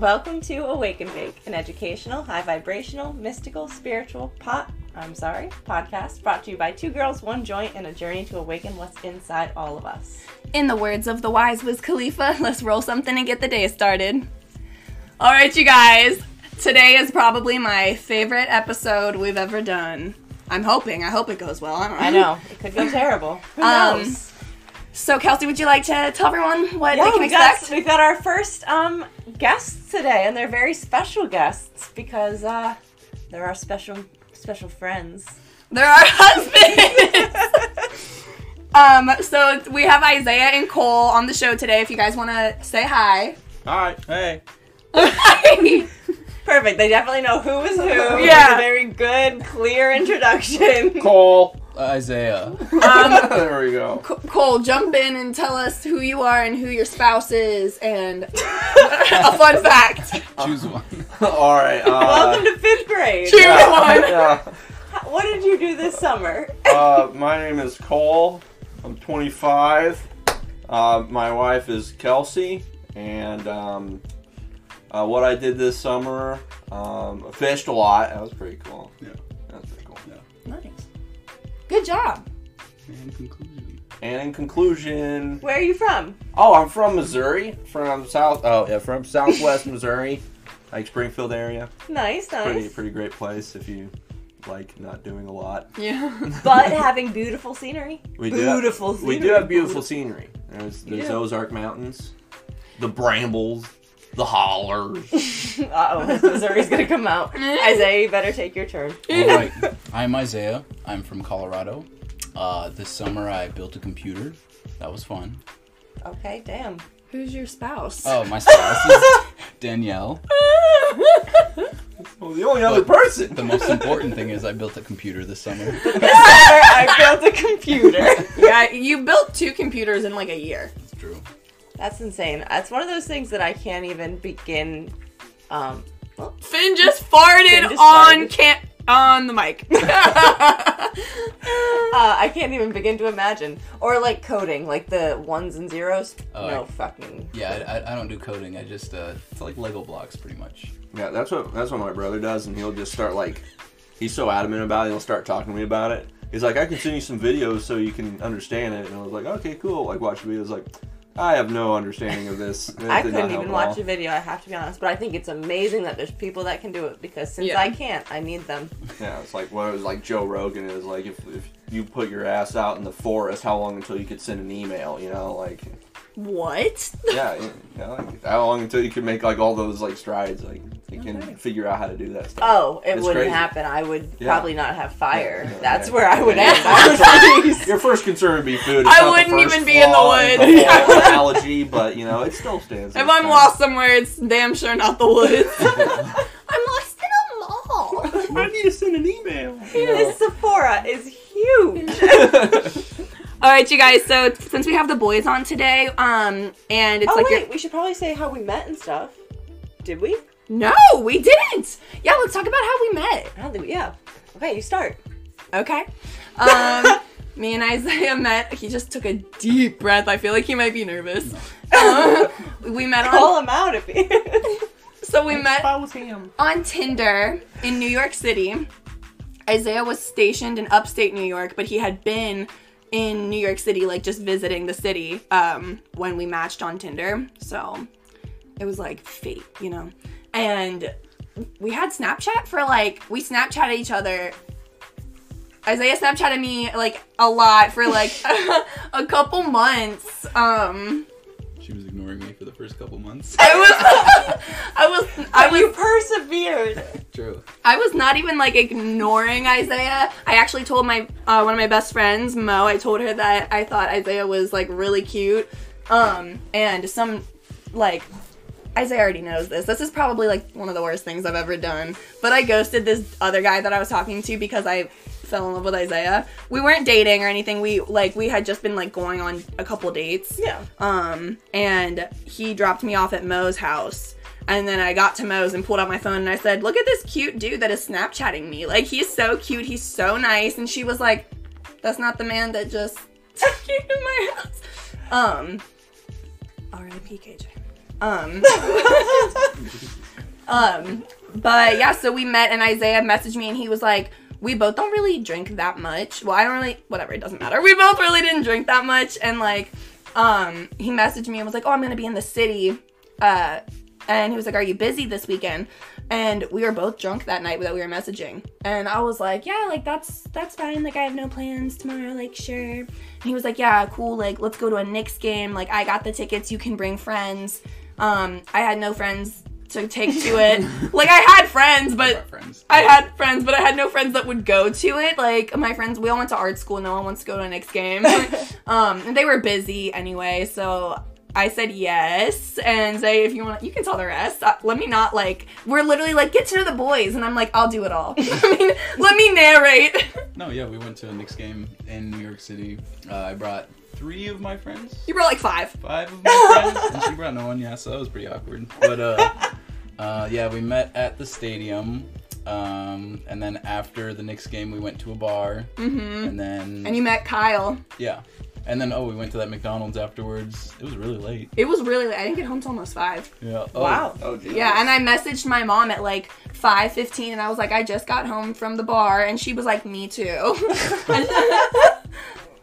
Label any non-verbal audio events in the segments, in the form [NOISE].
Welcome to Awaken Bake, an educational, high vibrational, mystical, spiritual pot. I'm sorry, podcast brought to you by two girls, one joint, and a journey to awaken what's inside all of us. In the words of the wise Wiz Khalifa, [LAUGHS] let's roll something and get the day started. All right, you guys. Today is probably my favorite episode we've ever done. I'm hoping. I hope it goes well. I don't know. I know it could go terrible. [LAUGHS] Who Um, knows? So, Kelsey, would you like to tell everyone what Yeah, they can we got, expect? we've got our first um, guests today, and they're very special guests because uh, they're our special special friends. They're our [LAUGHS] husbands. [LAUGHS] um, so we have Isaiah and Cole on the show today. If you guys want to say hi. Hi. Hey. Perfect. They definitely know who is who. Yeah. A very good, clear introduction. Cole. Isaiah. [LAUGHS] Um, there we go. C- Cole, jump in and tell us who you are and who your spouse is, and [LAUGHS] a fun fact. Choose one. [LAUGHS] All right. Uh, Welcome to fifth grade. Choose yeah, one. yeah. What did you do this summer? Uh, my name is Cole. I'm 25. Uh, my wife is Kelsey, and um, uh, what I did this summer, um, I fished a lot. That was pretty cool. Yeah. Good job. And conclusion. And in conclusion, Where are you from? oh, I'm from Missouri, from South. Oh, yeah, from Southwest [LAUGHS] Missouri, like Springfield area. Nice, nice. Pretty, pretty great place if you like not doing a lot. Yeah. [LAUGHS] But having beautiful scenery. We do have- beautiful scenery. We do have beautiful scenery. There's there's do. Ozark Mountains, the brambles, the hollers. [LAUGHS] Uh oh, Missouri's gonna come out. [LAUGHS] Isaiah, you better take your turn. All right. I'm Isaiah. I'm from Colorado. Uh, this summer I built a computer. That was fun. Okay, damn. Who's your spouse? Oh, my spouse is [LAUGHS] Danielle. well, the only other person. The most important thing is I built a computer this summer. This summer, I built a computer. yeah, you built two computers in like a year. It's true. That's insane. That's one of those things that I can't even begin. Um, Finn just farted Finn just on farted. can on the mic. [LAUGHS] [LAUGHS] uh, I can't even begin to imagine. Or like coding, like the ones and zeros. Oh, no I- fucking. Yeah, I, I, I don't do coding. I just uh, it's like Lego blocks pretty much. Yeah, that's what that's what my brother does, and he'll just start like, he's so adamant about it, he'll start talking to me about it. He's like, I can send you some videos so you can understand it, and I was like, okay, cool. Like watch videos, like, I have no understanding of this. [LAUGHS] I couldn't even watch all. a video. I have to be honest, but I think it's amazing that there's people that can do it because since Yeah. I can't, I need them. [LAUGHS] Yeah, it's like what it was like Joe Rogan is like if, if you put your ass out in the forest, how long until you could send an email? You know, like what? yeah, you know, like, how long until you can make like all those like strides? Like you can Okay. figure out how to do that stuff. Oh, it It's wouldn't crazy. happen. I would Yeah. probably not have fire. Yeah, yeah, That's yeah. where I would Yeah, end. yeah. I. Your first concern would be food. It's I wouldn't even be in the flaw woods. the whole [LAUGHS] analogy, but you know, it still stands. If I'm lost somewhere, it's damn sure not the woods. [LAUGHS] [LAUGHS] I'm lost in a mall. I need to send an email. This Sephora is huge. All right, you guys. So since we have the boys on today, um, and it's oh like wait, your- we should probably say how we met and stuff. Did we? No, we didn't. Yeah, let's talk about how we met. I don't think. We, yeah. Okay, you start. Okay. Um, [LAUGHS] me and Isaiah met. He just took a deep breath. I feel like he might be nervous. Um, we met [LAUGHS] on. Call him out if he. [LAUGHS] So we met him. on Tinder in New York City. Isaiah was stationed in upstate New York, but he had been in New York City, like just visiting the city, um, when we matched on Tinder. So it was like fate, you know? And we had Snapchat for like, we Snapchatted each other. Isaiah Snapchatted me like a lot for like [LAUGHS] [LAUGHS] a couple months. Um, She was ignoring me for the first couple months. I was, [LAUGHS] I was, I But was you persevered. True. I was not even like ignoring Isaiah. I actually told my uh, one of my best friends, Mo. I told her that I thought Isaiah was like really cute. Um, and some like Isaiah already knows this. This is probably like one of the worst things I've ever done. But I ghosted this other guy that I was talking to because I fell in love with Isaiah. We weren't dating or anything. We like we had just been like going on a couple dates. Yeah. Um, and he dropped me off at Mo's house. And then I got to Mo's and pulled out my phone and I said, Look at this cute dude that is Snapchatting me. Like, he's so cute. He's so nice. And she was like, That's not the man that just [LAUGHS] took you to my house. Um, R.I.P. KJ. Um, [LAUGHS] um, but yeah, so we met and Isaiah messaged me and he was like, we both don't really drink that much. Well, I don't really, whatever, it doesn't matter. We both really didn't drink that much. And like, um, he messaged me and was like, oh, I'm gonna be in the city. Uh, and he was like, are you busy this weekend? And we were both drunk that night that we were messaging. And I was like, yeah, like that's that's fine. Like I have no plans tomorrow. Like sure. And he was like, yeah, cool. Like let's go to a Knicks game. Like I got the tickets. You can bring friends. Um, I had no friends to take to it. [LAUGHS] like I had friends, but friends. I had friends, but I had no friends that would go to it. Like my friends, we all went to art school. No one wants to go to a Knicks game. [LAUGHS] um, and they were busy anyway, so I said yes. And say if you want, you can tell the rest. Uh, let me not like. We're literally like get to know the boys, and I'm like I'll do it all. [LAUGHS] I mean, let me narrate. No, yeah, we went to a Knicks game in New York City. Uh, I brought three of my friends, You brought like five. five of my friends, [LAUGHS] and she brought no one. Yeah, so that was pretty awkward. But uh, [LAUGHS] uh, yeah, we met at the stadium. Um, and then after the Knicks game, we went to a bar, Mm-hmm. and then And you met Kyle. yeah, and then oh, we went to that McDonald's afterwards. It was really late. It was really late. I didn't get home till almost five. Yeah. Oh, Wow. Oh, geez. Yeah, and I messaged my mom at like 5:15 and I was like I just got home from the bar and she was like me too. [LAUGHS]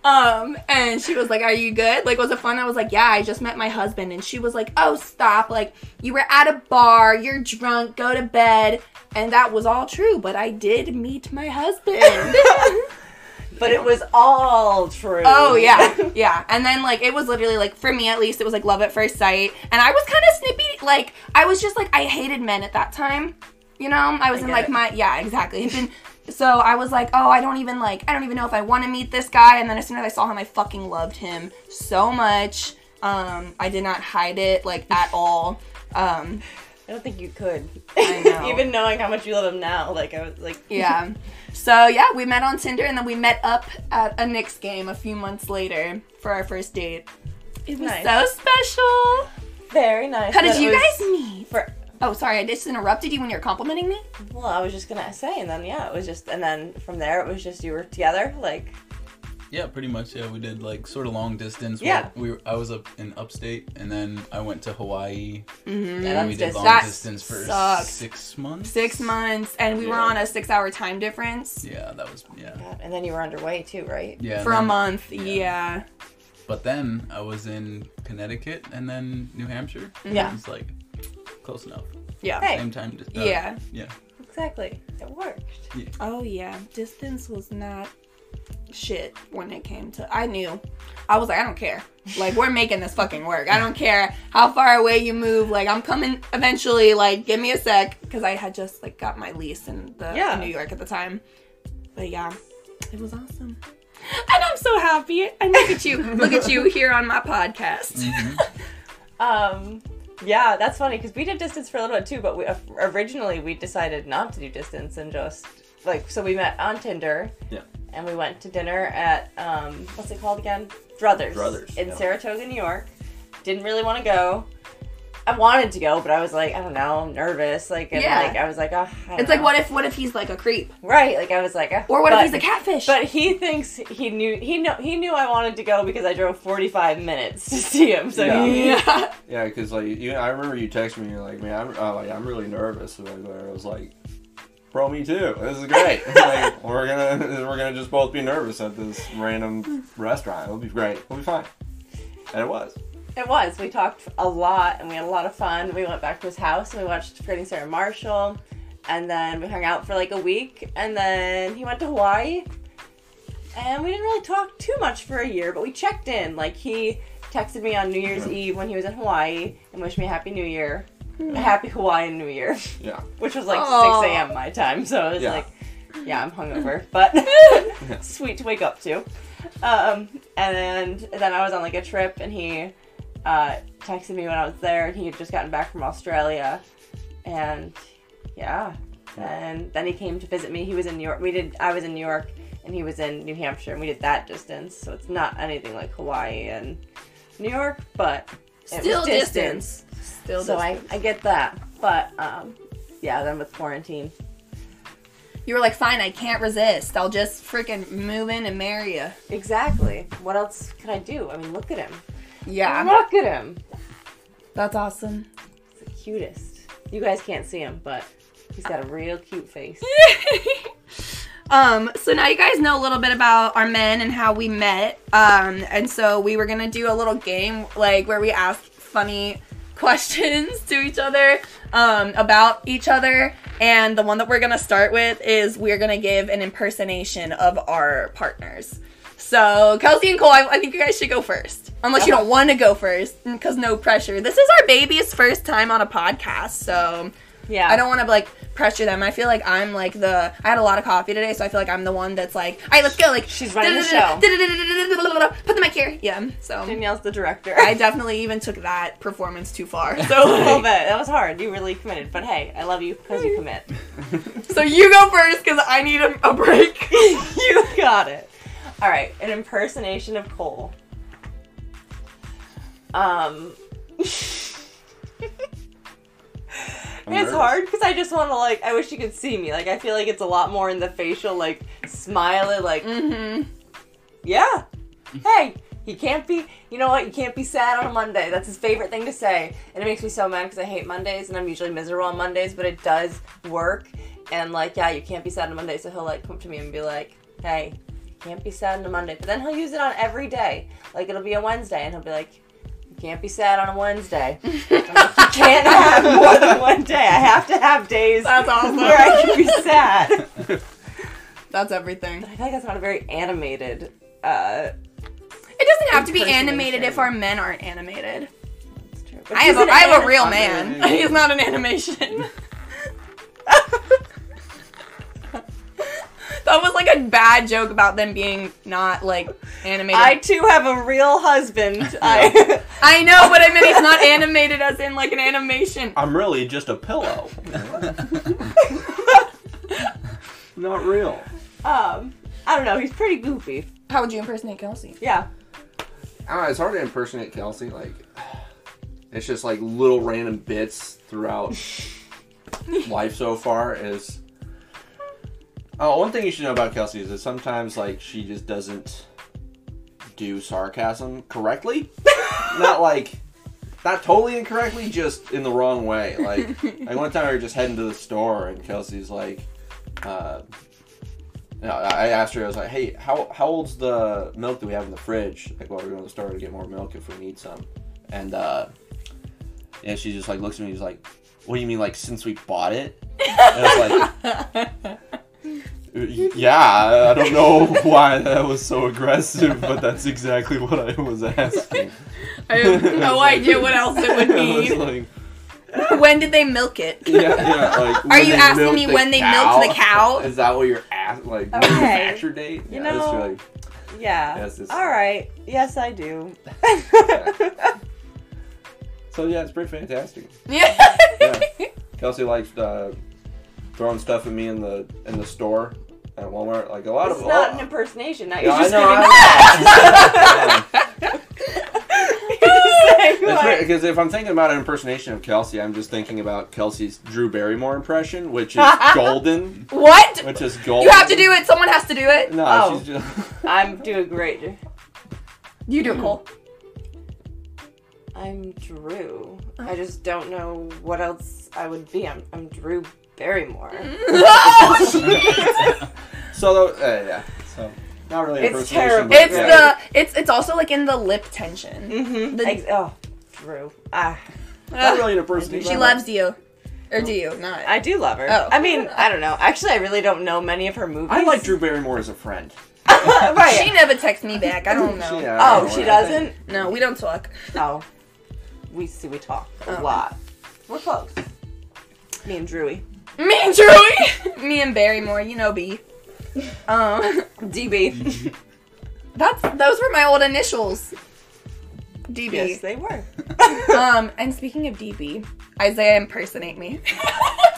um and she was like are you good? Like was it fun? I was like yeah, I just met my husband and she was like oh stop like you were at a bar, you're drunk, go to bed. And that was all true, but I did meet my husband. [LAUGHS] But it was all true. Oh yeah, yeah. And then like it was literally like for me at least it was like love at first sight. And I was kind of snippy. Like I was just like I hated men at that time. You know, I was I in like it. my yeah exactly. It'd been- so I was like, oh, I don't even like I don't even know if I want to meet this guy. And then as soon as I saw him, I fucking loved him so much. Um, I did not hide it like at all. Um, I don't think you could. I know. [LAUGHS] Even knowing how much you love him now, like I was like, [LAUGHS] yeah. So yeah, we met on Tinder and then we met up at a Knicks game a few months later for our first date. It was Nice. so special. very nice. How did you guys meet? For Oh, sorry, I just interrupted you when you're complimenting me. well, I was just gonna say, and then yeah, it was just, and then from there it was just you were together, like Yeah, pretty much. Yeah, we did like sort of long distance. Yeah. we were, I was up in upstate, and then I went to Hawaii, Mm-hmm. Yeah, and we that's did long That distance for sucks. six months. Six months, and we were on a six-hour time difference Yeah, that was yeah. God, and then you were underway too, right? Yeah. for a month. yeah. Yeah. But then I was in Connecticut and then New Hampshire. Yeah. It was like close enough. Yeah. Hey. Same time. uh, Yeah. Yeah. Exactly, it worked. Oh yeah, distance was not shit when it came to. I knew. I was like, I don't care. Like we're making this fucking work. I don't care how far away you move. Like I'm coming eventually. Like give me a sec because I had just like got my lease in the Yeah. in New York at the time. But yeah, it was awesome. [LAUGHS] And I'm so happy. And look at you, [LAUGHS] look at you here on my podcast. [LAUGHS] Um, yeah, that's funny because we did distance for a little bit too, but we originally we decided not to do distance and just like so we met on Tinder. Yeah. And we went to dinner at um, what's it called again? Druthers. Druthers, in yeah. Saratoga, New York. Didn't really want to go. I wanted to go, but I was like, I don't know, I'm nervous. Like, and Yeah. like I was like, oh, I don't It's like know. what if what if he's like a creep, right? Like I was like, uh, or what but- if he's a catfish? But he thinks he knew he know he knew I wanted to go because I drove 45 minutes to see him. So Yeah. he, yeah. Yeah, because like you, I remember you texted me. You're like, man, I'm, uh, like, I'm really nervous. And I was like, bro, me too. This is great. [LAUGHS] like, we're gonna we're gonna just both be nervous at this random restaurant. It'll be great. We'll be fine. And it was. It was. We talked a lot and we had a lot of fun. We went back to his house and we watched Forgetting Sarah Marshall. And then we hung out for like a week. And then he went to Hawaii. And we didn't really talk too much for a year, but we checked in. Like he texted me on New Year's Eve when he was in Hawaii and wished me a happy new year. A happy Hawaiian New Year. Yeah. [LAUGHS] Which was like Aw. 6 a.m. my time. So it was Yeah. like, yeah, I'm hungover. [LAUGHS] But [LAUGHS] sweet to wake up to. Um, and then I was on like a trip, and he uh, texted me when I was there, and he had just gotten back from Australia, and yeah, and then he came to visit me. He was in New York. We did. I was in New York, and he was in New Hampshire, and we did that distance. So it's not anything like Hawaii and New York, but Still was distance. Still So I. I get that, but um, yeah. Then with quarantine, You were like, fine, I can't resist. I'll just freaking move in and marry you. exactly. What else can I do? I mean, look at him. Yeah. Look at him. That's awesome. He's the cutest. You guys can't see him, but he's got a real cute face. [LAUGHS] um, so now you guys know a little bit about our men and how we met. Um, and so we were gonna do a little game like where we ask funny [LAUGHS] questions to each other um, about each other. And the one that we're gonna start with is we're gonna give an impersonation of our partners. So Kelsey and Cole, I, I think you guys should go first, unless you don't want to go first, because no pressure. This is our baby's first time on a podcast, so Yeah. I don't want to like pressure them. I feel like I'm like the. I had a lot of coffee today, so I feel like I'm the one that's like, all right, let's go. Like She's running the show. [LAUGHS] Put the mic here. Yeah. So Danielle's the director. I [LAUGHS] definitely even took that performance too far. a [LAUGHS] So little bit. That was hard. You really committed. But hey, I love you because you commit. so you go first because I need a, a break. you got it. All right, an impersonation of Cole. Um, it's nervous. hard because I just want to like. I wish you could see me. Like I feel like it's a lot more in the facial, like smile, like mm-hmm. yeah. Hey, he can't be. You know what? You can't be sad on a Monday. That's his favorite thing to say, and it makes me so mad because I hate Mondays and I'm usually miserable on Mondays, but it does work. And like, yeah, you can't be sad on a Monday, so he'll like come to me and be like, "Hey, you can't be sad on a Monday." But then he'll use it on every day. Like it'll be a Wednesday, and he'll be like, "You can't be sad on a Wednesday." [LAUGHS] Like, you can't have more than one day. I have to have days That's awesome. where I can be sad. [LAUGHS] That's everything. I feel like that's not a very animated. uh It doesn't have to be animated if our men aren't animated. it's true. But I have he's a, an I have a real man. [LAUGHS] He's not an animation. That was like a bad joke about them being not like animated. I too have a real husband. [LAUGHS] I [LAUGHS] I know, but I mean he's not animated as in like an animation. I'm really just a pillow. [LAUGHS] Not real. um I don't know. He's pretty goofy. How would you impersonate Kelsey? Yeah. I it's hard to impersonate Kelsey. Like, it's just like little random bits throughout life so far. Is oh, one thing you should know about Kelsey is that sometimes like she just doesn't do sarcasm correctly. [LAUGHS] not like, not totally incorrectly, just in the wrong way. Like, like one time we were just heading to the store and Kelsey's like, uh, you know, I asked her, I was like, hey, how, how old's the milk that we have in the fridge? Like, while we're going to the store to get more milk if we need some. And, uh, yeah, she just, like, looks at me and is like, what do you mean, like, since we bought it? And I was like, [LAUGHS] yeah, I I don't know [LAUGHS] why that was so aggressive, but that's exactly what I was asking. I have no [LAUGHS] idea what else it would [LAUGHS] I was mean. like, When did they milk it? yeah, yeah, like, Are you asking me the when they milked the cow? Is that what you're asking? Like, Okay. manufacture date? You yeah, it's know- really- Yeah. Yes, All right. Yes, I do. So yeah, it's pretty fantastic. Yeah. Yeah. Kelsey likes uh, throwing stuff at me in the in the store at Walmart. Like a lot of. it's of. not an impersonation. Now Yeah, you're I just know, giving I that. You're just saying, like- Because if I'm thinking about an impersonation of Kelsey, I'm just thinking about Kelsey's Drew Barrymore impression, which is [LAUGHS] golden. what? Which is golden. You have to do it. Someone has to do it. No, Oh. she's just. [LAUGHS] I'm doing great. You do it, Cole. I'm Drew. I just don't know what else I would be. I'm, I'm Drew Barrymore. [LAUGHS] so uh, yeah, so not really It's impersonation. terrible. but It's yeah. the it's it's also like in the lip tension. Mm-hmm. The- Ex- oh, Drew. Ah, not really an impersonation. She loves you, or do you not? I do love her. Oh. I mean, I don't know. Actually, I really don't know many of her movies. I like Drew Barrymore as a friend. [LAUGHS] right. She never texts me back. I don't [LAUGHS] know. She- yeah, I oh, don't know she what I think. doesn't. No, we don't talk. Oh, we see. We talk a Oh. lot. We're close. Me and Drewy. Me and Drewy. [LAUGHS] me and Barrymore. You know B. [LAUGHS] Um, DB. that's those were my old initials. DB. yes, they were. [LAUGHS] Um, and speaking of DB, Isaiah impersonate me.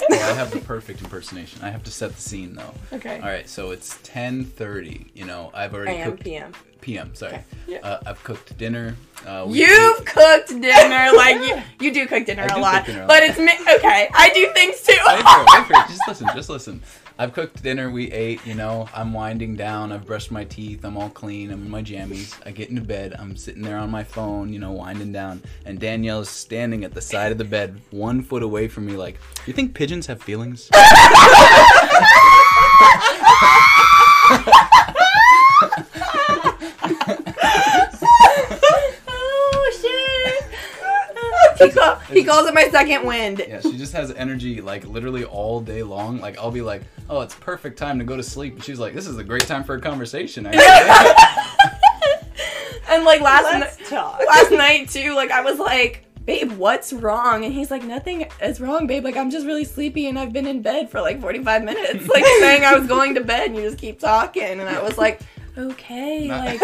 I [LAUGHS] have the perfect impersonation. I have to set the scene though. okay. All right, so it's 10:30. You know, I've already AM, cooked PM. PM. Sorry, Yeah. uh, I've cooked dinner. Uh, we You've ate- cooked dinner, like you, you do cook dinner I a do lot, cook dinner a but lot. it's mi- okay. I do things too. Wait for it, wait for it. Just listen, just listen. I've cooked dinner. We ate. You know, I'm winding down. I've brushed my teeth. I'm all clean. I'm in my jammies. I get into bed. I'm sitting there on my phone. You know, winding down. And Danielle's standing at the side of the bed, one foot away from me. Like, you think pigeons have feelings? [LAUGHS] oh shit! He, call, he calls it my second wind. Yeah, she just has energy like literally all day long. Like I'll be like, "Oh, it's perfect time to go to sleep," and she's like, "This is a great time for a conversation." [LAUGHS] And like last night, last night too, like I was like, babe, what's wrong? And he's like, nothing is wrong, babe. Like I'm just really sleepy and I've been in bed for like 45 minutes, like [LAUGHS] saying I was going to bed and you just keep talking. And I was like, okay, Not- like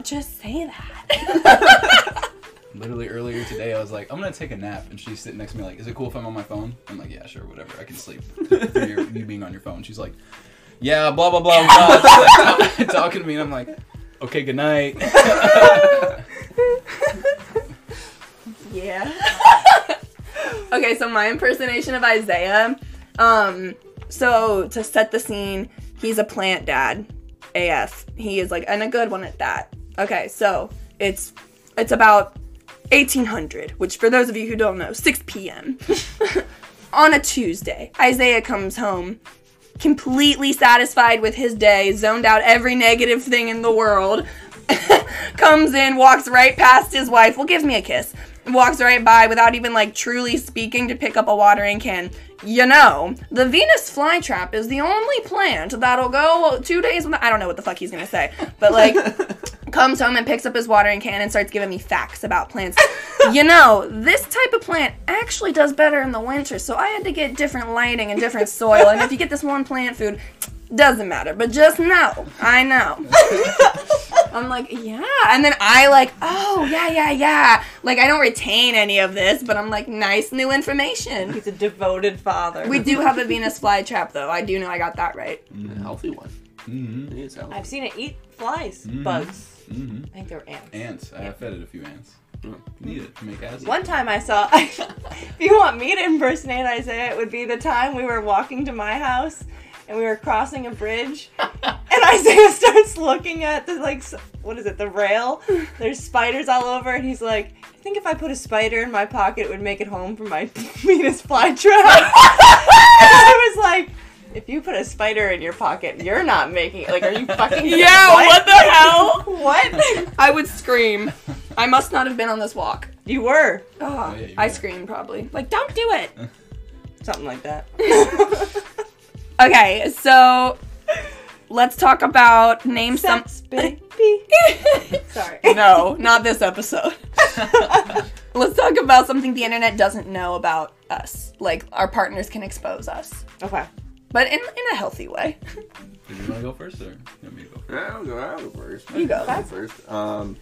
[LAUGHS] just say that. Literally earlier today, I was like, "I'm gonna take a nap," and she's sitting next to me like, "Is it cool if I'm on my phone?" I'm like, "Yeah, sure, whatever. I can sleep you being on your phone." She's like, "Yeah, blah blah blah blah," like, [LAUGHS] talking to me, and I'm like, "Okay, good night." [LAUGHS] yeah. okay, so my impersonation of Isaiah. Um, so to set the scene, he's a plant dad. AF. He is like, and a good one at that. Okay, so it's it's about 1800, which for those of you who don't know, 6 p.m. [LAUGHS] on a Tuesday. Isaiah comes home completely satisfied with his day, zoned out every negative thing in the world. [LAUGHS] comes in, walks right past his wife. Well, gives me a kiss. Walks right by without even like truly speaking to pick up a watering can. You know, the Venus flytrap is the only plant that'll go two days without. I don't know what the fuck he's gonna say, but like [LAUGHS] comes home and picks up his watering can and starts giving me facts about plants. [LAUGHS] you know, this type of plant actually does better in the winter, so I had to get different lighting and different soil. And if you get this one plant food, doesn't matter. But just know, I know. [LAUGHS] I'm like, yeah. And then I like, oh, yeah, yeah, yeah. Like, I don't retain any of this, but I'm like, nice new information. He's a devoted father. We do have a Venus flytrap, though. I do know I got that right. A healthy one. hmm It is healthy. I've seen it eat flies, Mhm. bugs. hmm I think they were ants. Ants. I have fed it a few ants. Need it to make acid. One time I saw, [LAUGHS] if you want me to impersonate Isaiah, it would be the time we were walking to my house and we were crossing a bridge, and [LAUGHS] Isaiah [LAUGHS] starts looking at the like, what is it, the rail? There's spiders all over, and he's like, I think if I put a spider in my pocket, it would make it home from my [LAUGHS] Venus flytrap. [LAUGHS] and I was like. If you put a spider in your pocket, you're not making it. Like, are you fucking? Yeah, what the hell? What? I would scream. I must not have been on this walk. You were ah, Oh, yeah, you I were. screamed probably. Like, don't do it. something like that. Okay, so let's talk about name some. Sex, baby. [LAUGHS] Sorry. [LAUGHS] no, not this episode. [LAUGHS] let's talk about something the internet doesn't know about us. Like our partners can expose us, Okay. but in in a healthy way. Do you want to go first, or you want me to go? Yeah, I'll go, I'll go first. You go. I'll first. Um,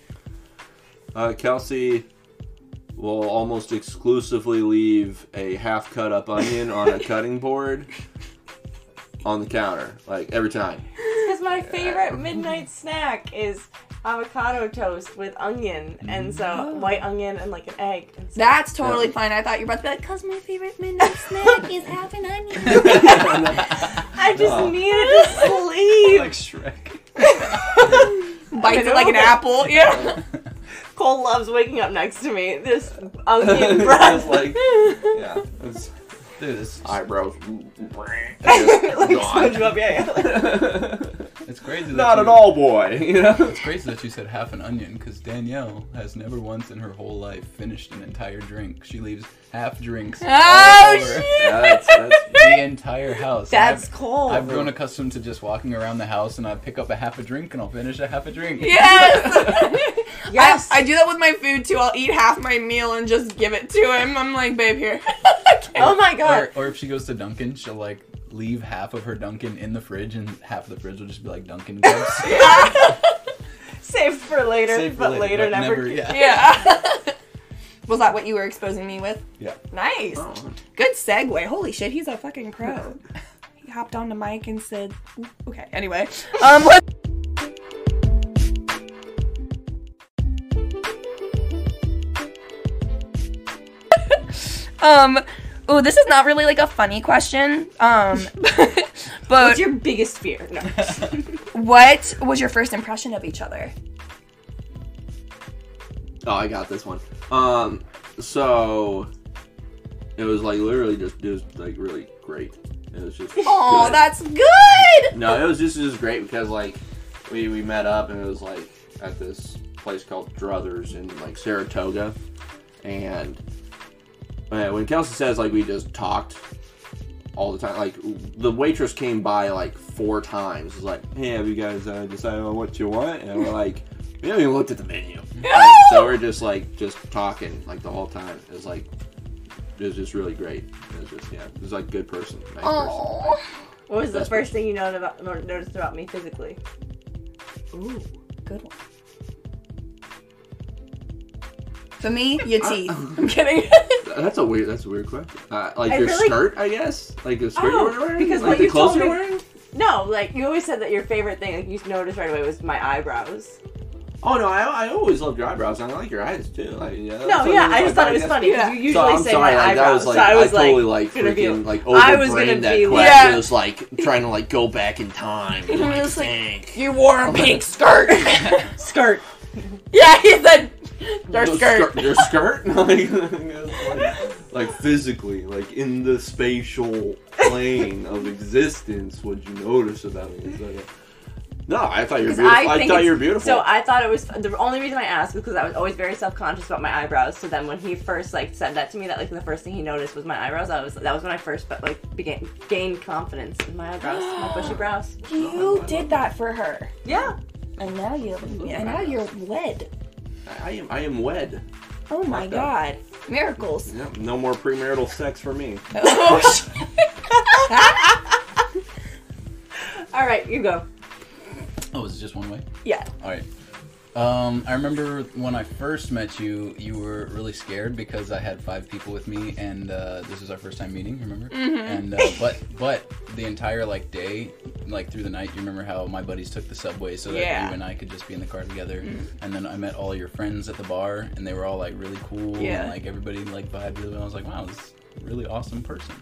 uh, Kelsey will almost exclusively leave a half cut up onion on a cutting board on the counter, like every time. Because my favorite midnight snack is avocado toast with onion, and so Oh. white onion and like an egg. And so That's totally fine. I thought you were about to be like, cause my favorite midnight snack is half an onion. [LAUGHS] I just Oh. needed to sleep. like. Shrek. [LAUGHS] Bites it like an apple. Yeah. [LAUGHS] Cole loves waking up next to me. This onion It's breath. like, yeah, it's Dude, it's, eyebrows. [LAUGHS] [LAUGHS] like SpongeBob, yeah, yeah. [LAUGHS] it's crazy. That Not you, at all, boy. You know. It's crazy that you said half an onion because Danielle has never once in her whole life finished an entire drink. She leaves half drinks oh, all Oh over shit. [LAUGHS] That's, that's the entire house. That's I've, Cole. I've grown accustomed to just walking around the house and I pick up a half a drink and I'll finish a half a drink. Yes. [LAUGHS] Yes. I, I do that with my food too. I'll eat half my meal and just give it to him. I'm like, babe, here. [LAUGHS] oh my god. Or, or if she goes to Dunkin', she'll like leave half of her Dunkin' in the fridge and half of the fridge will just be like Dunkin' cups. Save for later, Save for but later, later, but never. never- yeah. yeah. Was that what you were exposing me with? Yeah. Nice. Oh. Good segue. Holy shit, he's a fucking pro. [LAUGHS] he hopped on the mic and said, okay, anyway. [LAUGHS] Um, let [LAUGHS] Um, oh, this is not really like a funny question. Um, But What's your biggest fear? No. what was your first impression of each other? Oh, I got this one. Um, so it was like literally just it was like really great. It was just Oh, good. that's good. no, it was just just great because like we we met up and it was like at this place called Druthers in like Saratoga, and uh, when Kelsey says like we just talked all the time, like the waitress came by like four times. Was like, hey, have you guys uh, decided on what you want? And we're like, we haven't even looked at the menu. [LAUGHS] Like, so we're just like just talking like the whole time. It was like it was just really great. It was just yeah, it was like good person. Nice Oh. What was the That's first thing you noticed about, noticed about me physically? Ooh, good one. For me, your teeth. [LAUGHS] I'm kidding. That's a weird. That's a weird question. Uh, like I your really- skirt, I guess. Like the skirt Oh, you're wearing. because like what the you clothes told you're me- wearing. No, like you always said that your favorite thing, like you noticed right away, was my eyebrows. Oh no, I, I always loved your eyebrows. and I like your eyes too. Like yeah. No, yeah, I like, just thought it was funny. Yeah. You usually So I'm say sorry, my like eyebrows, that was like so I was totally like, like be- freaking like I was gonna that be question. like- Yeah. Just like trying to like go back in time. Oh, and, like, It's like- think. you wore a oh, pink [LAUGHS] skirt. [LAUGHS] skirt. yeah, he said your Your skirt. Your skirt. [LAUGHS] like, like physically, like in the spatial plane of existence, would you notice about me? It's like, no, I thought you were beautiful. I I, thought you were beautiful. So I thought it was the only reason I asked was because I was always very self conscious about my eyebrows. So then when he first like said that to me, that like the first thing he noticed was my eyebrows. I was that was when I first but like began gained confidence in my eyebrows, my bushy [GASPS] brows. You did that for her, Yeah. and now you, and now you're wed. I, I am. I am wed. Oh my Fucked god, miracles. Yep, no more premarital sex for me. oh, [LAUGHS] shit. [LAUGHS] All right, you go. Oh, is it just one way? yeah. All right. Um, I remember when I first met you, you were really scared because I had five people with me, and uh, this was our first time meeting. Remember? Mhm. And uh, but but the entire like day, like through the night, you remember how my buddies took the subway so that Yeah. you and I could just be in the car together. And then I met all your friends at the bar, and they were all like really cool. Yeah. And, like everybody like vibed really well. I was like, wow, this is a really awesome person.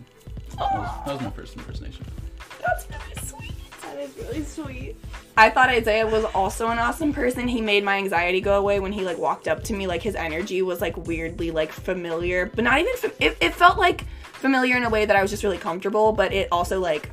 That was, that was my first impersonation. That's really sweet. That is really sweet. I thought Isaiah was also an awesome person. He made my anxiety go away when he like walked up to me. Like his energy was like weirdly like familiar, but not even. Fam- it, it felt like familiar in a way that I was just really comfortable, but it also like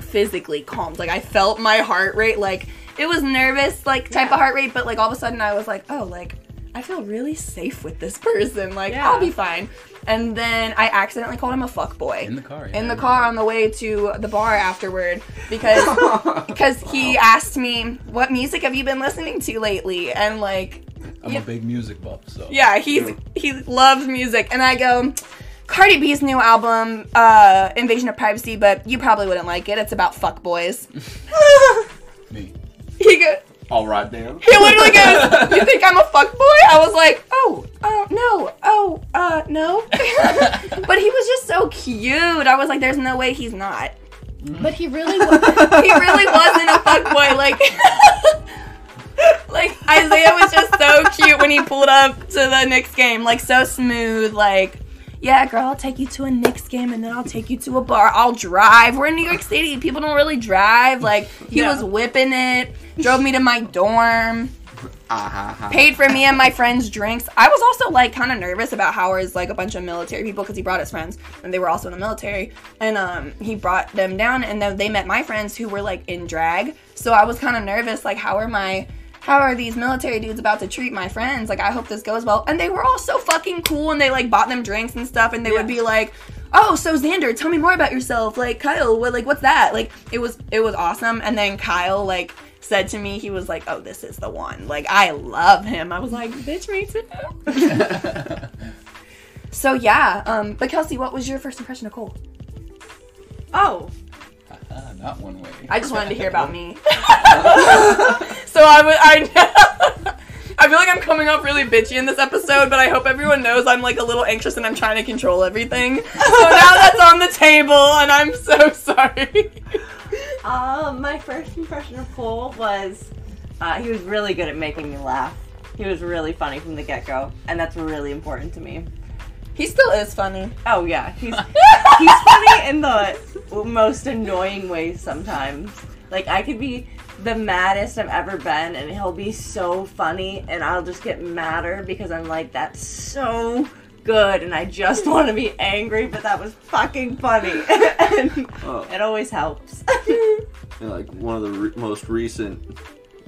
physically calmed. Like I felt my heart rate. Like it was nervous, like type Yeah. of heart rate, but like all of a sudden I was like, oh, like I feel really safe with this person. Like Yeah. I'll be fine. And then I accidentally called him a fuck boy In the car. Yeah, in the car on the way to the bar afterward because [LAUGHS] because he asked me what music have you been listening to lately and like I'm Yeah. a big music buff, so yeah he's he loves music and I go Cardi B's new album uh Invasion of Privacy but you probably wouldn't like it it's about fuck boys [LAUGHS] me. [LAUGHS] he go All right, Dan. he literally goes [LAUGHS] you think I'm a fuck boy I was like oh oh no oh uh no [LAUGHS] but he was just so cute I was like there's no way he's not but he really [LAUGHS] was he really wasn't a fuck boy. Like, like Isaiah was just so cute when he pulled up to the Knicks game. Like, so smooth. Like, yeah, girl, I'll take you to a Knicks game and then I'll take you to a bar. I'll drive. We're in New York City. People don't really drive. Like, he Yeah. was whipping it. Drove me to my dorm. Ha, ha. Paid for me and my friends' drinks. I was also like kind of nervous about Howard's like a bunch of military people because he brought his friends and they were also in the military. And um, he brought them down and then they met my friends who were like in drag. So I was kind of nervous. Like, how are my how are these military dudes about to treat my friends? Like, I hope this goes well. And they were all so fucking cool and they like bought them drinks and stuff and they would be like, "Oh, so Xander, tell me more about yourself." Like, Kyle, what like what's that? Like, it was it was awesome. And then Kyle like said to me, he was like, "Oh, this is the one." Like, I love him. I was like, "Bitch, me too." [LAUGHS] so yeah, um, but Kelsey, what was your first impression of Cole? Oh, Ah, not one way. I just wanted to hear about me. [LAUGHS] [LAUGHS] so I would I [LAUGHS] I feel like I'm coming off really bitchy in this episode, but I hope everyone knows I'm like a little anxious and I'm trying to control everything. So now that's on the table and I'm so [LAUGHS] sorry. um, my first impression of Cole was uh, he was really good at making me laugh. He was really funny from the get go, and that's really important to me. He still is funny. Oh yeah, he's [LAUGHS] he's funny in the most annoying ways sometimes. Like I could be the maddest I've ever been, and he'll be so funny, and I'll just get madder because I'm like, that's so good, and I just want to be angry, but that was fucking funny, [LAUGHS] and Oh. it always helps. [LAUGHS] And, like one of the re- most recent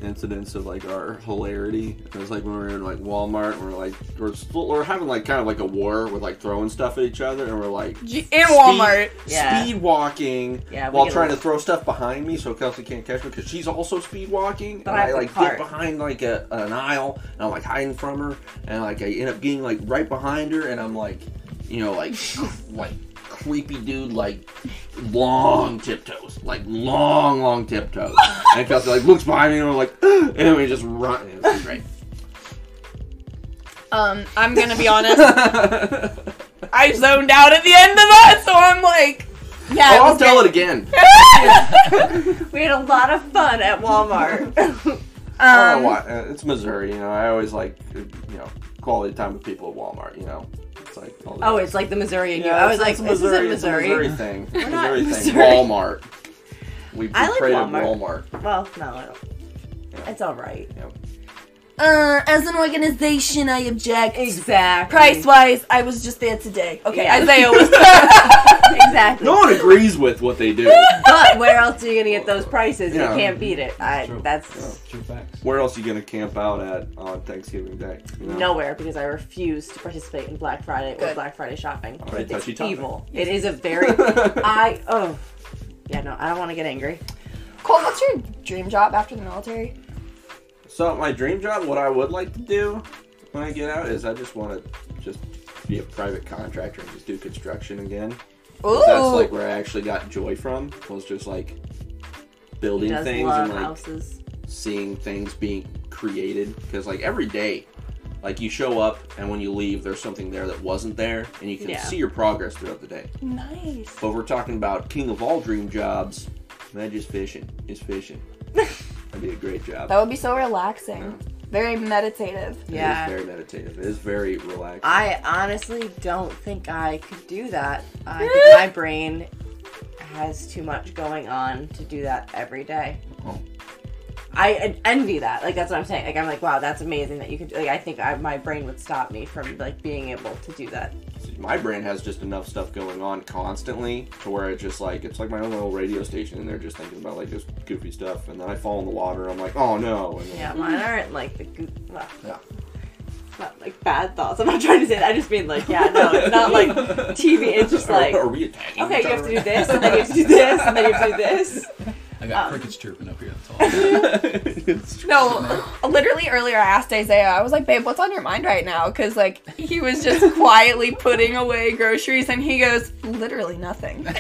incidents of like our hilarity it was like when we were in like Walmart and we're like we're, still, we're having like kind of like a war with like throwing stuff at each other and we're like In Walmart. Yeah. speed walking Yeah, while trying to throw stuff behind me so Kelsey can't catch me because she's also speed walking But and I I like cart. get behind like a, an aisle and I'm like hiding from her and like I end up getting like right behind her and I'm like you know like [LAUGHS] like creepy dude like long tiptoes like long long tiptoes and Kelsey like looks behind me and we're like [GASPS] and then we just run and it's great Um, I'm gonna be honest. I zoned out at the end of that, so I'm like, yeah. oh, I'll was tell great. it again [LAUGHS] we had a lot of fun at Walmart. I don't Um, know why. It's Missouri, you know. I always like, you know, quality time with people at Walmart. You know, it's like. All the- oh, it's like the Missouri and you. Yeah, I was like, it's this isn't It's a Missouri. Missouri thing. It's a not Missouri in thing. Missouri. Walmart. [LAUGHS] We, we I like traded Walmart. Walmart. Well, no, I don't. Yeah. It's all right. Uh, as an organization, I object. Exactly. Price wise, I was just there today. Okay, Yeah. Isaiah was. [LAUGHS] exactly. No one agrees with what they do. But where else are you gonna get those prices? Yeah. You can't beat it. I True. that's True facts. Where else are you gonna camp out at on Thanksgiving Day? You know? nowhere because I refuse to participate in Black Friday or Black Friday shopping. All right, it's touchy topic. evil. It is a very [LAUGHS] I oh yeah no I don't want to get angry. Cole, what's your dream job after the military? So my dream job, what I would like to do when I get out is I just want to just be a private contractor and just do construction again. Ooh. That's like where I actually got joy from. Was just like building things and like houses. seeing things being created. Because like every day, like you show up and when you leave, there's something there that wasn't there, and you can Yeah. see your progress throughout the day. nice. But we're talking about king of all dream jobs. Not just fishing. Is fishing. [LAUGHS] That'd be a great job. That would be so relaxing. Very meditative. Yeah. It is very meditative. It is very relaxing. I honestly don't think I could do that. I [LAUGHS] think my brain has too much going on to do that every day. Oh. I envy that. Like that's what I'm saying. Like I'm like, wow, that's amazing that you could. Like I think I, my brain would stop me from like being able to do that. My brain has just enough stuff going on constantly to where it's just like it's like my own little radio station and they're just thinking about like just goofy stuff and then I fall in the water and I'm like oh no and then, Yeah, mine aren't like the goo well, Yeah. not like bad thoughts. I'm not trying to say that. I just mean like, yeah, no, it's not like TV. It's just like, are, we attacking okay, you have to do this, and then you have to do this, and then you have to do this. [LAUGHS] I got Um, crickets chirping up here. That's all. It's. [LAUGHS] No, literally earlier I asked Isaiah, I was like, babe, what's on your mind right now? Because, like, he was just [LAUGHS] quietly putting away groceries and he goes, literally nothing. [LAUGHS] and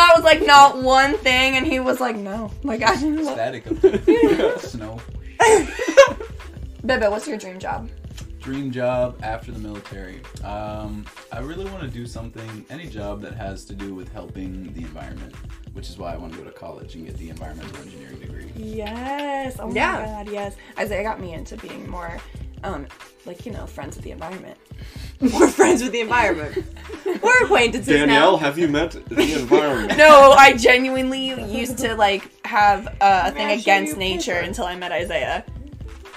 I was like, not one thing. And he was like, no. Like, I didn't. Static up there. Snow. Bebe, what's your dream job? Dream job after the military. Um, I really want to do something, any job that has to do with helping the environment, which is why I want to go to college and get the environmental engineering degree. Yes. Oh my Yeah. god, yes. Isaiah got me into being more, um, like, you know, friends with the environment. [LAUGHS] We're friends with the environment. [LAUGHS] We're acquaintances Danielle now. have you met the [LAUGHS] environment No, I genuinely used to like have uh, a thing I'll against nature picture. until I met Isaiah.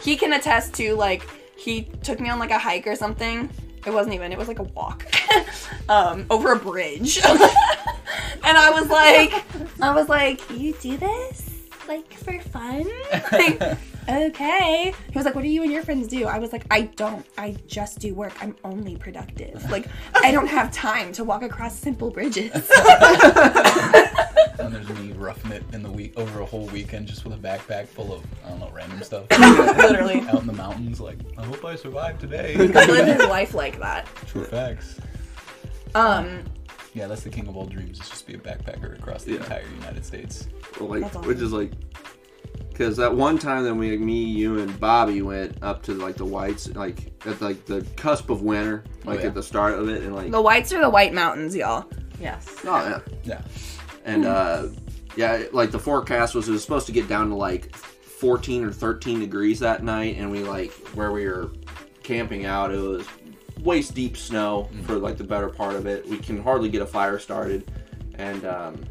He can attest to like he took me on like a hike or something. It wasn't even. It was like a walk [LAUGHS] um, over a bridge, [LAUGHS] and I was like, I was like, you do this like for fun? [LAUGHS] Like, okay. He was like, what do you and your friends do? I was like, I don't. I just do work. I'm only productive. Like, I don't have time to walk across simple bridges. [LAUGHS] And there's me roughing it in the week over a whole weekend just with a backpack full of I don't know random stuff. [LAUGHS] Literally. out in the mountains, like I hope I survive today. I [LAUGHS] live his life like that. True facts. Um, Yeah, that's the king of all dreams. Is just be a backpacker across the Yeah. entire United States. Well, like awesome. which is like because that one time that we me you and Bobby went up to like the whites like at like the cusp of winter like yeah. at the start of it and like the whites are the white mountains, y'all. Yes. oh yeah Yeah. and uh yeah like the forecast was it was supposed to get down to like 14 or 13 degrees that night and we like where we were camping out it was waist deep snow for like the better part of it. We can hardly get a fire started, and um,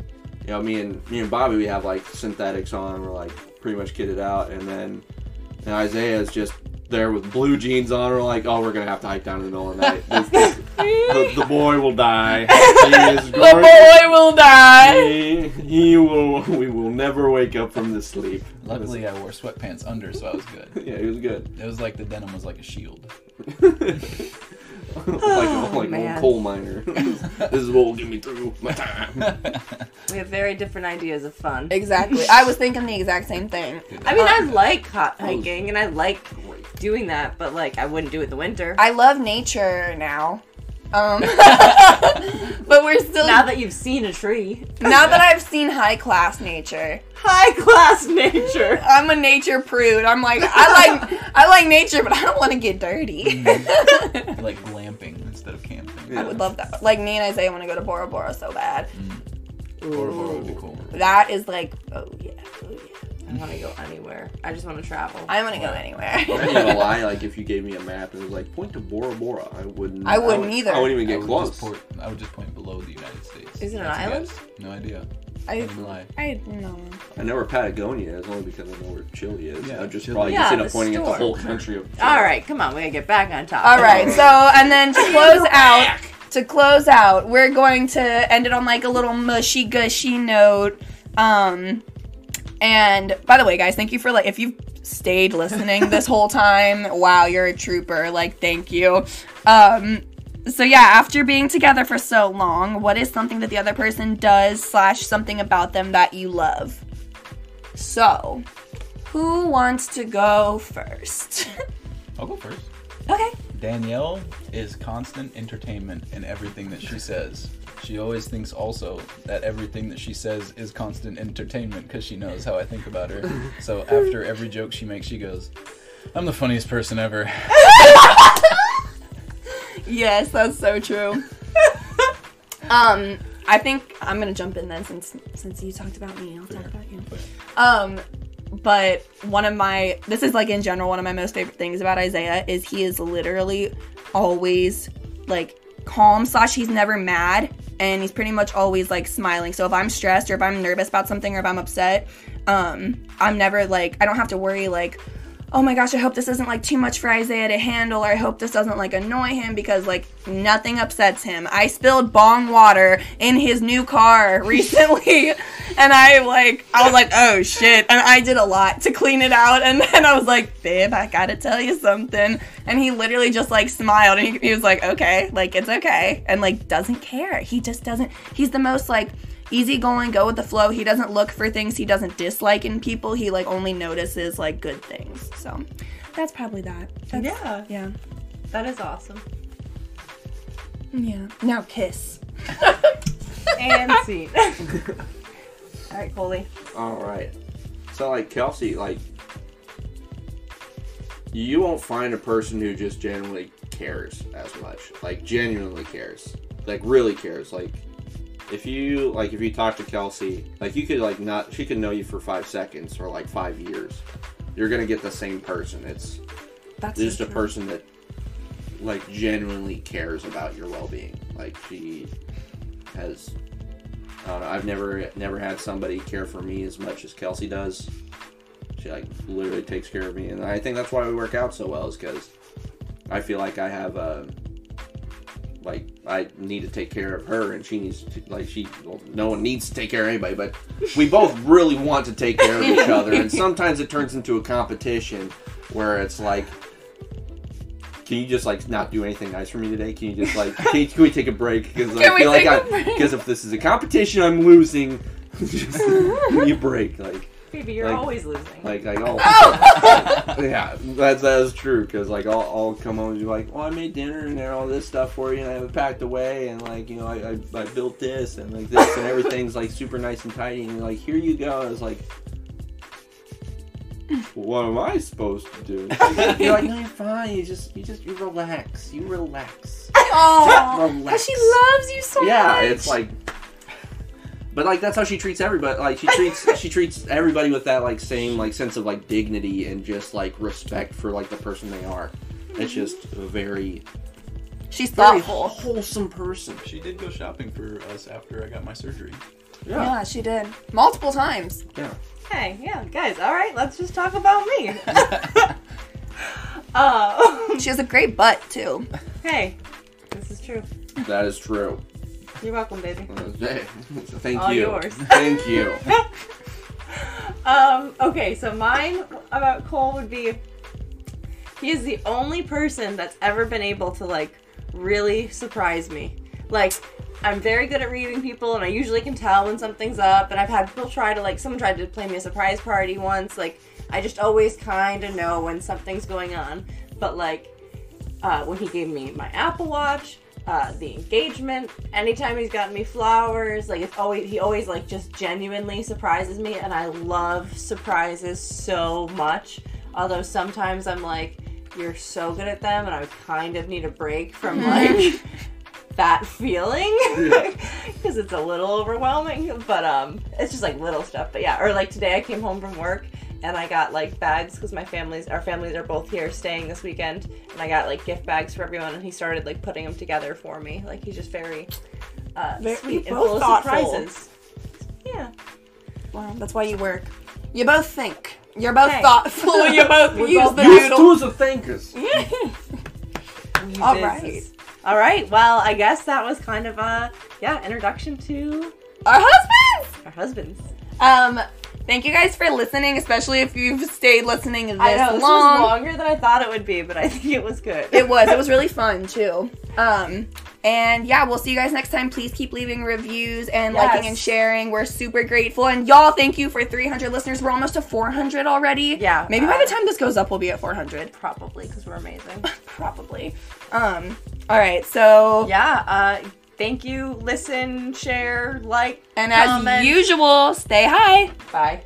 you know, me and me and Bobby, we have like synthetics on. We're like pretty much kitted out, and then and Isaiah is just there with blue jeans on. We're like, oh, we're gonna have to hike down in the middle of the night. This- [LAUGHS] the, the boy will die. [LAUGHS] He is The boy will die. he, he will. We will never wake up from this sleep. Luckily, I wore sweatpants under, so I was good. [LAUGHS] yeah, he was good. It was like the denim was like a shield. [LAUGHS] like a, like a man. coal miner. [LAUGHS] this is what will get me through my time. [LAUGHS] We have very different ideas of fun. Exactly. I was thinking the exact same thing. I mean, I like hot hiking and I like doing that, but like I wouldn't do it in the winter. I love nature now. Um, but we're still now that you've seen a tree, now that I've seen high class nature, high class nature. I'm a nature prude. I'm like I like I like nature, but I don't want to get dirty. like glamping instead of camping. I would love that. Like me and Isaiah want to go to Bora Bora so bad. Mm. Bora Bora would be cool. That is like oh yeah, oh yeah. I want to go anywhere. I just want to travel. I want to go anywhere. I'm not gonna [LAUGHS] lie. Like if you gave me a map and it was like point to Bora Bora, I wouldn't. I wouldn't would- either. I wouldn't even I get would, close. just point, I would just point below the United States. Is it an That's a island? guess. No idea. I Wouldn't lie. I know. I know where Patagonia is only because I know where Chile is. Yeah, I just Chile. probably Yeah, just end the up pointing at the whole country of. All right, come on, we gotta get back on top. All right. So and then to [LAUGHS] close out, to close out, we're going to end it on like a little mushy gushy note. Um, and by the way, guys, thank you for like if you've stayed listening this whole time. [LAUGHS] Wow, you're a trooper. Like, thank you. Um, so yeah, after being together for so long, what is something that the other person does slash something about them that you love? So, who wants to go first? [LAUGHS] I'll go first. okay. Danielle is constant entertainment in everything that she says. She always thinks also that everything that she says is constant entertainment because she knows how I think about her. So after every joke she makes, she goes, I'm the funniest person ever. [LAUGHS] Yes, that's so true. [LAUGHS] um, I think I'm gonna jump in then since since you talked about me, I'll talk about you. Um, but one of my this is like in general one of my most favorite things about Isaiah is he is literally always like calm slash he's never mad and he's pretty much always like smiling. So if I'm stressed or if I'm nervous about something or if I'm upset, um, I'm never like I don't have to worry like oh my gosh, I hope this isn't like too much for Isaiah to handle, or I hope this doesn't like annoy him because like nothing upsets him. I spilled bong water in his new car [LAUGHS] recently, and I like, I was like, oh shit, and I did a lot to clean it out, and then I was like, babe, I gotta tell you something, and he literally just like smiled, and he, he was like, okay, like it's okay, and like doesn't care. He just doesn't. He's the most like easygoing, go with the flow. He doesn't look for things he doesn't dislike in people. He like only notices like good things. So that's probably that. That's, Yeah, Yeah. that is awesome. Yeah. Now kiss. [LAUGHS] And scene. [LAUGHS] All right, Coley. All right. So like Kelsey, like you won't find a person who just genuinely cares as much. Like genuinely cares. Like really cares. Like if you like if you talk to Kelsey, like you could like not she could know you for five seconds or like five years. You're gonna get the same person. It's That's just so a person that like genuinely cares about your well-being like she has I don't know, I've never never had somebody care for me as much as Kelsey does she like literally takes care of me and I think that's why we work out so well is because I feel like I have a like I need to take care of her and she needs to like she well, no one needs to take care of anybody but we both really want to take care of each other and sometimes it turns into a competition where it's like can you just like not do anything nice for me today? Can you just like can, you- can we take a break? Because I feel like I because if this is a competition, I'm losing. [LAUGHS] just give me a break, like Phoebe, you're Like- always losing. like like [LAUGHS] oh Oh! yeah, that that is true. Because like I'll, I'll come home and be like, well, I made dinner and all this stuff for you, and I have it packed away, and like you know I, I, I built this and like this, and everything's like super nice and tidy, and like here you go. It's like. What am I supposed to do? [LAUGHS] You're like, no, you're fine. You just, you just, you relax. You relax. [LAUGHS] Aw, Relax. she loves you so yeah, much. Yeah, it's like, but like that's how she treats everybody. Like she treats, [LAUGHS] she treats everybody with that like same like sense of like dignity and just like respect for like the person they are. It's just a very She's very thoughtful. wholesome person. She did go shopping for us after I got my surgery. Yeah. Yeah, she did multiple times. Yeah. Hey, yeah, guys. All right, let's just talk about me. [LAUGHS] [LAUGHS] uh, She has a great butt too. hey, this is true. That is true. You're welcome, baby. Thank All you. yours. Thank you. [LAUGHS] Um, okay, so mine about Cole would be he is the only person that's ever been able to like really surprise me. Like I'm very good at reading people and I usually can tell when something's up and I've had people try to like someone tried to play me a surprise party once. Like I just always kind of know when something's going on. But like uh, when he gave me my Apple Watch, uh, the engagement, anytime he's gotten me flowers, like it's always he always like just genuinely surprises me, and I love surprises so much. Although sometimes I'm like, you're so good at them, and I kind of need a break from like [LAUGHS] that feeling because [LAUGHS] it's a little overwhelming. But um, it's just like little stuff. But yeah, or like today I came home from work and I got like bags because my families, our families are both here staying this weekend, and I got like gift bags for everyone, and he started like putting them together for me. Like he's just very, uh, Very- sweet and both full of thoughtful. surprises. Yeah, Wow, that's why you work. You both think. You're both Hey. thoughtful. [LAUGHS] you both We're use both the Use noodle. tools of thinkers. [LAUGHS] All This right. is- All right. Well, I guess that was kind of a yeah introduction to Our husbands. our husbands. Um, thank you guys for listening, especially if you've stayed listening this I know this long. was longer than I thought it would be, but I think it was good. It was. It was really [LAUGHS] fun too. Um, and yeah, we'll see you guys next time. Please keep leaving reviews and liking and sharing. We're super grateful. And y'all, thank you for 300 listeners. We're almost to 400 already. Yeah, Maybe by uh, the time this goes up, we'll be at 400. Probably because we're amazing. [LAUGHS] Probably. Um. All right. So. yeah. Uh, thank you. Listen, share, like, And as usual, stay high. Bye.